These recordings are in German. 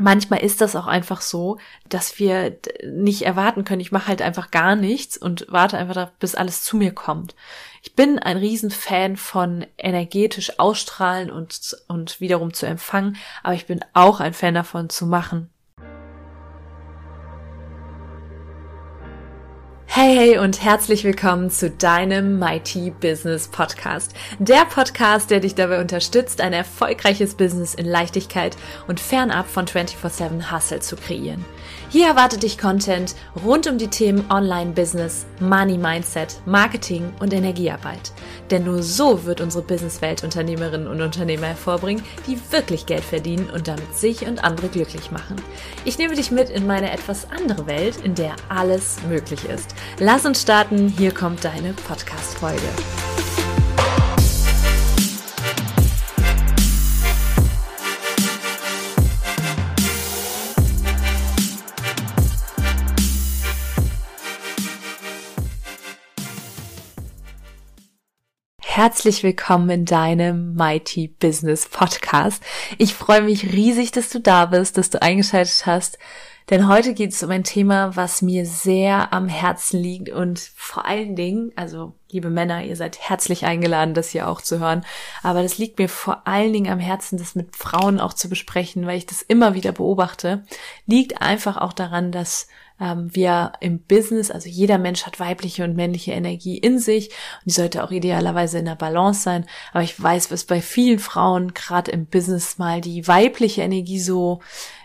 manchmal ist das auch einfach so, dass wir nicht erwarten können, ich mache halt einfach gar nichts und warte einfach darauf, bis alles zu mir kommt. Ich bin ein Riesenfan von energetisch ausstrahlen und, und wiederum zu empfangen, aber ich bin auch ein Fan davon zu machen. Hey, hey und herzlich willkommen zu deinem Mighty Business Podcast. Der Podcast, der dich dabei unterstützt, ein erfolgreiches Business in Leichtigkeit und fernab von 24-7 Hustle zu kreieren. Hier erwartet dich Content rund um die Themen Online-Business, Money-Mindset, Marketing und Energiearbeit. Denn nur so wird unsere Businesswelt Unternehmerinnen und Unternehmer hervorbringen, die wirklich Geld verdienen und damit sich und andere glücklich machen. Ich nehme dich mit in meine etwas andere Welt, in der alles möglich ist. Lass uns starten, hier kommt deine Podcast-Folge. herzlich willkommen in deinem Mighty Business Podcast. Ich freue mich riesig, dass du da bist, dass du eingeschaltet hast, denn heute geht es um ein Thema, was mir sehr am Herzen liegt und vor allen Dingen, also liebe Männer, ihr seid herzlich eingeladen, das hier auch zu hören, aber das liegt mir vor allen Dingen am Herzen, das mit Frauen auch zu besprechen, weil ich das immer wieder beobachte, liegt einfach auch daran, dass ähm, wir im Business, also jeder Mensch hat weibliche und männliche Energie in sich und die sollte auch idealerweise in der Balance sein. Aber ich weiß, was bei vielen Frauen gerade im Business mal die weibliche Energie so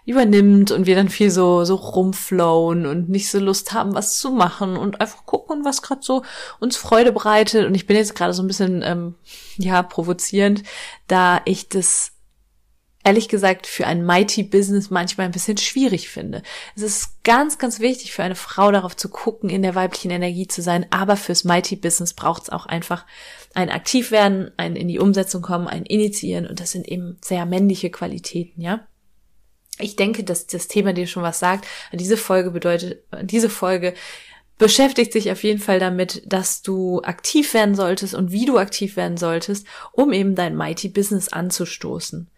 übernimmt und wir dann viel so so rumflowen und nicht so Lust haben, was zu machen und einfach gucken, was gerade so uns Freude bereitet. Und ich bin jetzt gerade so ein bisschen ähm, ja provozierend, da ich das ehrlich gesagt für ein Mighty Business manchmal ein bisschen schwierig finde. Es ist ganz, ganz wichtig für eine Frau darauf zu gucken, in der weiblichen Energie zu sein, aber fürs Mighty Business braucht es auch einfach ein Aktivwerden, ein in die Umsetzung kommen, ein Initiieren und das sind eben sehr männliche Qualitäten, ja. Ich denke, dass das Thema dir schon was sagt. Diese Folge bedeutet, diese Folge beschäftigt sich auf jeden Fall damit, dass du aktiv werden solltest und wie du aktiv werden solltest, um eben dein Mighty Business anzustoßen.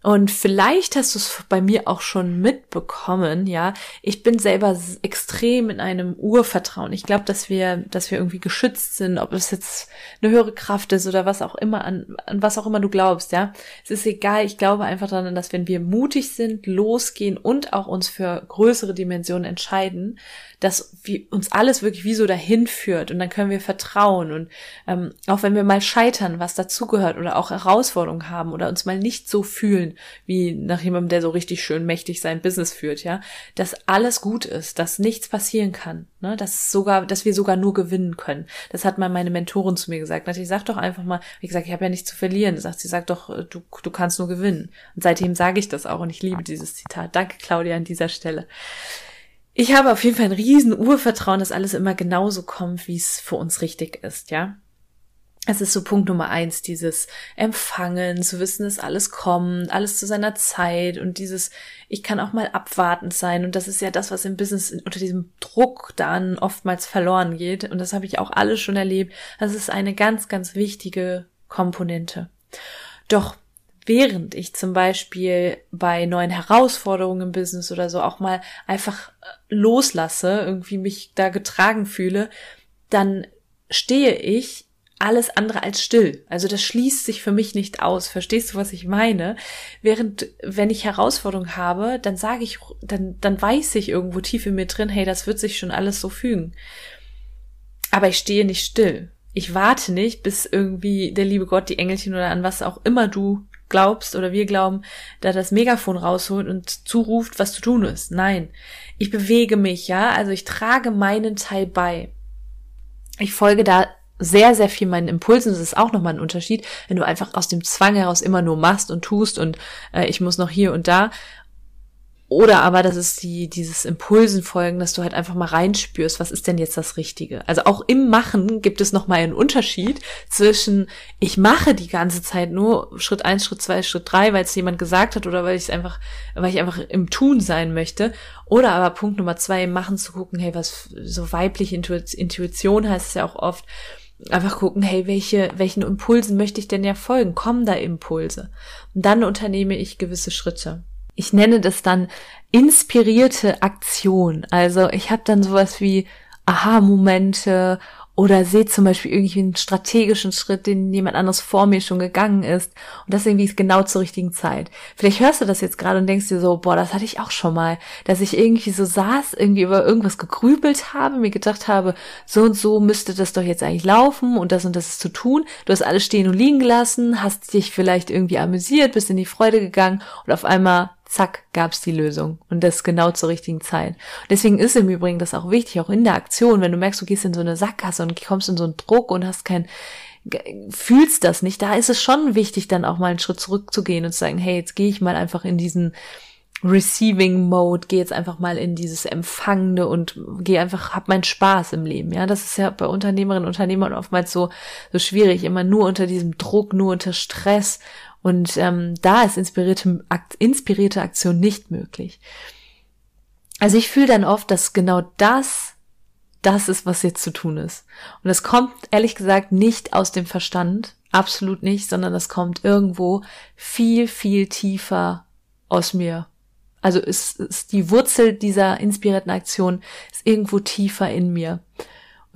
Und vielleicht hast du es bei mir auch schon mitbekommen, ja. Ich bin selber extrem in einem Urvertrauen. Ich glaube, dass wir, dass wir irgendwie geschützt sind, ob es jetzt eine höhere Kraft ist oder was auch immer, an, an was auch immer du glaubst, ja. Es ist egal. Ich glaube einfach daran, dass wenn wir mutig sind, losgehen und auch uns für größere Dimensionen entscheiden, dass wir, uns alles wirklich wie so dahin führt und dann können wir vertrauen und ähm, auch wenn wir mal scheitern, was dazugehört oder auch Herausforderungen haben oder uns mal nicht so fühlen wie nach jemandem, der so richtig schön mächtig sein Business führt, ja, dass alles gut ist, dass nichts passieren kann, ne, dass sogar, dass wir sogar nur gewinnen können. Das hat mal meine Mentorin zu mir gesagt. Ich sag doch einfach mal, wie gesagt, ich habe ja nichts zu verlieren. Sagt sie, sagt doch, du, du kannst nur gewinnen. Und seitdem sage ich das auch und ich liebe dieses Zitat. Danke, Claudia, an dieser Stelle. Ich habe auf jeden Fall ein riesen Urvertrauen, dass alles immer genauso kommt, wie es für uns richtig ist, ja. Es ist so Punkt Nummer eins, dieses Empfangen, zu wissen, dass alles kommt, alles zu seiner Zeit und dieses, ich kann auch mal abwartend sein. Und das ist ja das, was im Business unter diesem Druck dann oftmals verloren geht. Und das habe ich auch alles schon erlebt. Das ist eine ganz, ganz wichtige Komponente. Doch während ich zum Beispiel bei neuen Herausforderungen im Business oder so auch mal einfach äh, loslasse, irgendwie mich da getragen fühle, dann stehe ich alles andere als still. Also das schließt sich für mich nicht aus. Verstehst du, was ich meine? Während, wenn ich Herausforderungen habe, dann sage ich, dann, dann weiß ich irgendwo tief in mir drin, hey, das wird sich schon alles so fügen. Aber ich stehe nicht still. Ich warte nicht, bis irgendwie der liebe Gott, die Engelchen oder an was auch immer du glaubst oder wir glauben, da das Megafon rausholt und zuruft, was zu tun ist. Nein, ich bewege mich, ja, also ich trage meinen Teil bei. Ich folge da sehr, sehr viel meinen Impulsen. Das ist auch nochmal ein Unterschied, wenn du einfach aus dem Zwang heraus immer nur machst und tust und äh, ich muss noch hier und da oder aber das ist die, dieses Impulsen folgen, dass du halt einfach mal reinspürst, was ist denn jetzt das Richtige? Also auch im Machen gibt es nochmal einen Unterschied zwischen, ich mache die ganze Zeit nur Schritt eins, Schritt zwei, Schritt drei, weil es jemand gesagt hat oder weil ich es einfach, weil ich einfach im Tun sein möchte. Oder aber Punkt Nummer zwei, im Machen zu gucken, hey, was so weibliche Intuition heißt es ja auch oft, einfach gucken, hey, welche, welchen Impulsen möchte ich denn ja folgen? Kommen da Impulse? Und dann unternehme ich gewisse Schritte. ich nenne das dann inspirierte Aktion. Also ich habe dann sowas wie Aha-Momente oder seht zum Beispiel irgendwie einen strategischen Schritt, den jemand anderes vor mir schon gegangen ist. Und das irgendwie genau zur richtigen Zeit. Vielleicht hörst du das jetzt gerade und denkst dir so, boah, das hatte ich auch schon mal, dass ich irgendwie so saß, irgendwie über irgendwas gegrübelt habe, mir gedacht habe, so und so müsste das doch jetzt eigentlich laufen und das und das ist zu tun. Du hast alles stehen und liegen gelassen, hast dich vielleicht irgendwie amüsiert, bist in die Freude gegangen und auf einmal zack, gab's die Lösung. Und das genau zur richtigen Zeit. Deswegen ist im Übrigen das auch wichtig, auch in der Aktion, wenn du merkst, du gehst in so eine Sackgasse und kommst in so einen Druck und hast kein, fühlst das nicht, da ist es schon wichtig, dann auch mal einen Schritt zurückzugehen und zu sagen, hey, jetzt gehe ich mal einfach in diesen Receiving Mode, gehe jetzt einfach mal in dieses Empfangende und gehe einfach, hab meinen Spaß im Leben. Ja, das ist ja bei Unternehmerinnen und Unternehmern oftmals so, so schwierig, immer nur unter diesem Druck, nur unter Stress und ähm, da ist inspirierte, inspirierte Aktion nicht möglich. Also ich fühle dann oft, dass genau das das ist, was jetzt zu tun ist. Und es kommt ehrlich gesagt nicht aus dem Verstand, absolut nicht, sondern es kommt irgendwo viel, viel tiefer aus mir. Also ist, ist die Wurzel dieser inspirierten Aktion ist irgendwo tiefer in mir.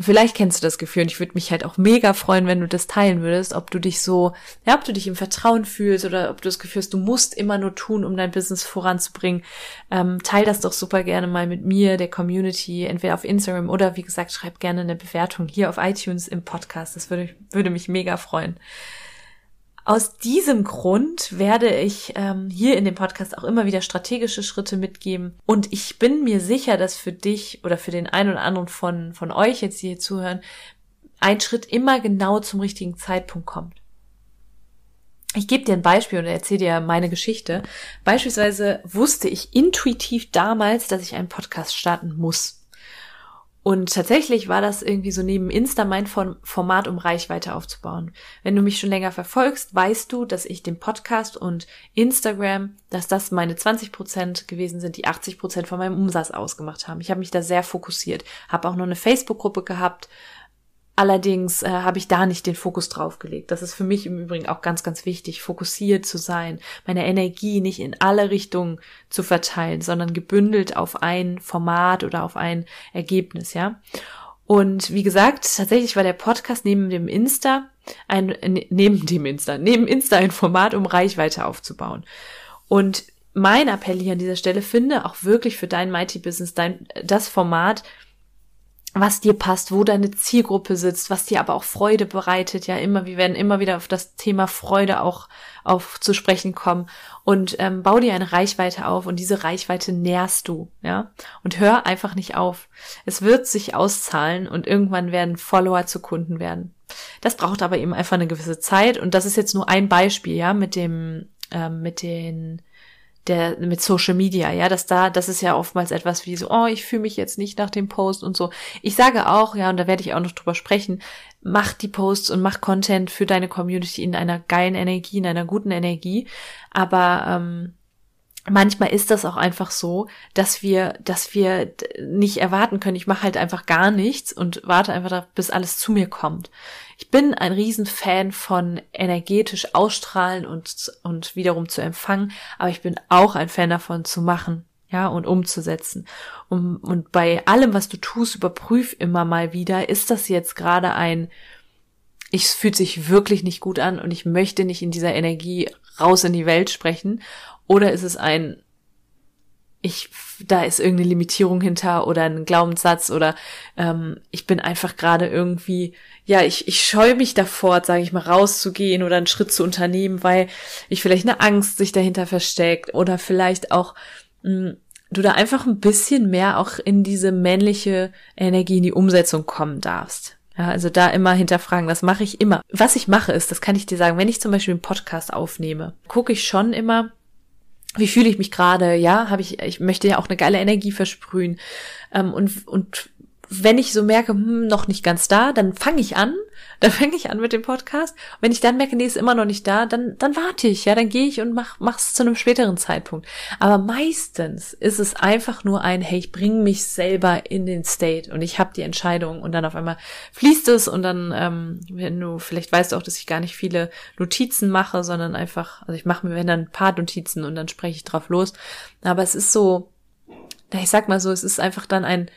Vielleicht kennst du das Gefühl und ich würde mich halt auch mega freuen, wenn du das teilen würdest, ob du dich so, ja, ob du dich im Vertrauen fühlst oder ob du das Gefühl hast, du musst immer nur tun, um dein Business voranzubringen. Ähm, teil das doch super gerne mal mit mir, der Community, entweder auf Instagram oder wie gesagt, schreib gerne eine Bewertung hier auf iTunes im Podcast. Das würde, würde mich mega freuen. Aus diesem Grund werde ich ähm, hier in dem Podcast auch immer wieder strategische Schritte mitgeben. Und ich bin mir sicher, dass für dich oder für den einen oder anderen von, von euch jetzt, die hier zuhören, ein Schritt immer genau zum richtigen Zeitpunkt kommt. Ich gebe dir ein Beispiel und erzähle dir meine Geschichte. Beispielsweise wusste ich intuitiv damals, dass ich einen Podcast starten muss. Und tatsächlich war das irgendwie so neben Insta mein Format, um Reichweite aufzubauen. Wenn du mich schon länger verfolgst, weißt du, dass ich den Podcast und Instagram, dass das meine 20 Prozent gewesen sind, die 80 Prozent von meinem Umsatz ausgemacht haben. Ich habe mich da sehr fokussiert, habe auch noch eine Facebook-Gruppe gehabt, Allerdings äh, habe ich da nicht den Fokus drauf gelegt. Das ist für mich im Übrigen auch ganz, ganz wichtig, fokussiert zu sein, meine Energie nicht in alle Richtungen zu verteilen, sondern gebündelt auf ein Format oder auf ein Ergebnis, ja. Und wie gesagt, tatsächlich war der Podcast neben dem Insta ein, ne, neben dem Insta, neben Insta ein Format, um Reichweite aufzubauen. Und mein Appell hier an dieser Stelle, finde auch wirklich für dein Mighty Business dein, das Format, was dir passt, wo deine Zielgruppe sitzt, was dir aber auch Freude bereitet. Ja, immer, wir werden immer wieder auf das Thema Freude auch auf zu sprechen kommen und ähm, bau dir eine Reichweite auf und diese Reichweite nährst du, ja, und hör einfach nicht auf. Es wird sich auszahlen und irgendwann werden Follower zu Kunden werden. Das braucht aber eben einfach eine gewisse Zeit und das ist jetzt nur ein Beispiel, ja, mit dem, ähm, mit den der mit Social Media, ja, dass da, das ist ja oftmals etwas wie so, oh, ich fühle mich jetzt nicht nach dem Post und so. Ich sage auch, ja, und da werde ich auch noch drüber sprechen, mach die Posts und mach Content für deine Community in einer geilen Energie, in einer guten Energie. Aber ähm, manchmal ist das auch einfach so, dass wir, dass wir nicht erwarten können, ich mache halt einfach gar nichts und warte einfach darauf, bis alles zu mir kommt. Ich bin ein Riesenfan von energetisch ausstrahlen und, und wiederum zu empfangen, aber ich bin auch ein Fan davon zu machen, ja, und umzusetzen. Und, und bei allem, was du tust, überprüf immer mal wieder, ist das jetzt gerade ein, ich fühlt sich wirklich nicht gut an und ich möchte nicht in dieser Energie raus in die Welt sprechen oder ist es ein, ich, da ist irgendeine Limitierung hinter oder ein Glaubenssatz oder ähm, ich bin einfach gerade irgendwie, ja, ich, ich scheue mich davor, sage ich mal, rauszugehen oder einen Schritt zu unternehmen, weil ich vielleicht eine Angst sich dahinter versteckt oder vielleicht auch mh, hm, du da einfach ein bisschen mehr auch in diese männliche Energie, in die Umsetzung kommen darfst. Ja, also da immer hinterfragen, das mache ich immer. Was ich mache ist, das kann ich dir sagen, wenn ich zum Beispiel einen Podcast aufnehme, gucke ich schon immer, wie fühle ich mich gerade, ja, habe ich, ich möchte ja auch eine geile Energie versprühen. Ähm, und, und wenn ich so merke, hm, noch nicht ganz da, dann fange ich an, Dann fange ich an mit dem Podcast. wenn ich dann merke, nee, ist immer noch nicht da, dann, dann warte ich, ja, dann gehe ich und mach, mach's zu einem späteren Zeitpunkt. Aber meistens ist es einfach nur ein, hey, ich bringe mich selber in den State und ich habe die Entscheidung und dann auf einmal fließt es und dann, ähm, wenn du, vielleicht weißt auch, dass ich gar nicht viele Notizen mache, sondern einfach, also ich mache mir wenn dann ein paar Notizen und dann spreche ich drauf los. Aber es ist so, ich sag mal so, es ist einfach dann ein,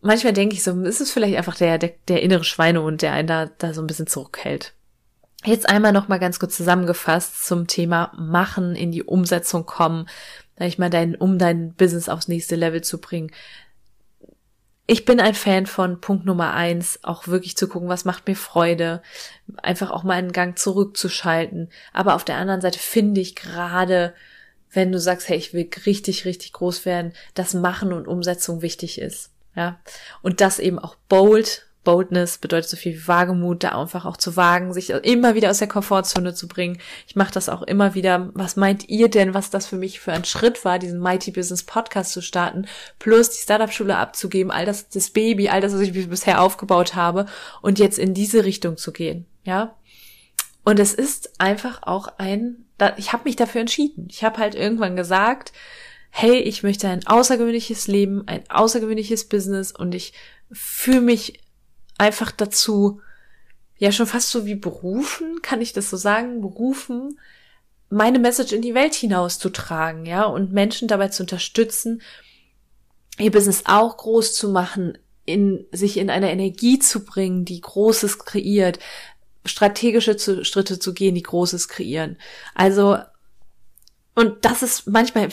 manchmal denke ich so, ist es vielleicht einfach der, der, der innere Schweinehund, der einen da, da so ein bisschen zurückhält. Jetzt einmal noch mal ganz kurz zusammengefasst zum Thema Machen, in die Umsetzung kommen, sag ich mal, dein, um dein Business aufs nächste Level zu bringen. Ich bin ein Fan von Punkt Nummer eins, auch wirklich zu gucken, was macht mir Freude, einfach auch mal einen Gang zurückzuschalten. Aber auf der anderen Seite finde ich gerade, wenn du sagst, hey, ich will richtig, richtig groß werden, dass Machen und Umsetzung wichtig ist. Ja. Und das eben auch bold. Boldness bedeutet so viel wie Wagemut, da einfach auch zu wagen, sich immer wieder aus der Komfortzone zu bringen. Ich mache das auch immer wieder. Was meint ihr denn, was das für mich für ein Schritt war, diesen Mighty Business Podcast zu starten, plus die Startup-Schule abzugeben, all das, das Baby, all das, was ich bisher aufgebaut habe und jetzt in diese Richtung zu gehen. Ja. Und es ist einfach auch ein, ich habe mich dafür entschieden. Ich habe halt irgendwann gesagt, hey, ich möchte ein außergewöhnliches Leben, ein außergewöhnliches Business und ich fühle mich einfach dazu, ja schon fast so wie berufen, kann ich das so sagen, berufen, meine Message in die Welt hinauszutragen, ja, und Menschen dabei zu unterstützen, ihr Business auch groß zu machen, in, sich in eine Energie zu bringen, die Großes kreiert, strategische Schritte zu gehen, die Großes kreieren. Also und das ist manchmal,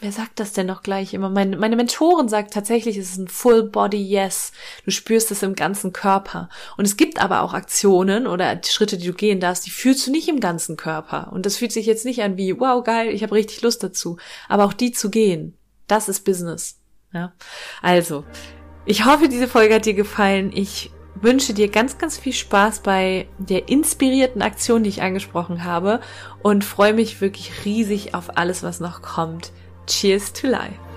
wer sagt das denn noch gleich immer? Meine, meine Mentorin sagt tatsächlich, es ist ein Full Body Yes. Du spürst es im ganzen Körper. Und es gibt aber auch Aktionen oder Schritte, die du gehen darfst, die fühlst du nicht im ganzen Körper. Und das fühlt sich jetzt nicht an wie, wow, geil, ich habe richtig Lust dazu. Aber auch die zu gehen, das ist Business. Ja. Also, ich hoffe, diese Folge hat dir gefallen. Ich wünsche dir ganz, ganz viel Spaß bei der inspirierten Aktion, die ich angesprochen habe und freue mich wirklich riesig auf alles, was noch kommt. Cheers to life!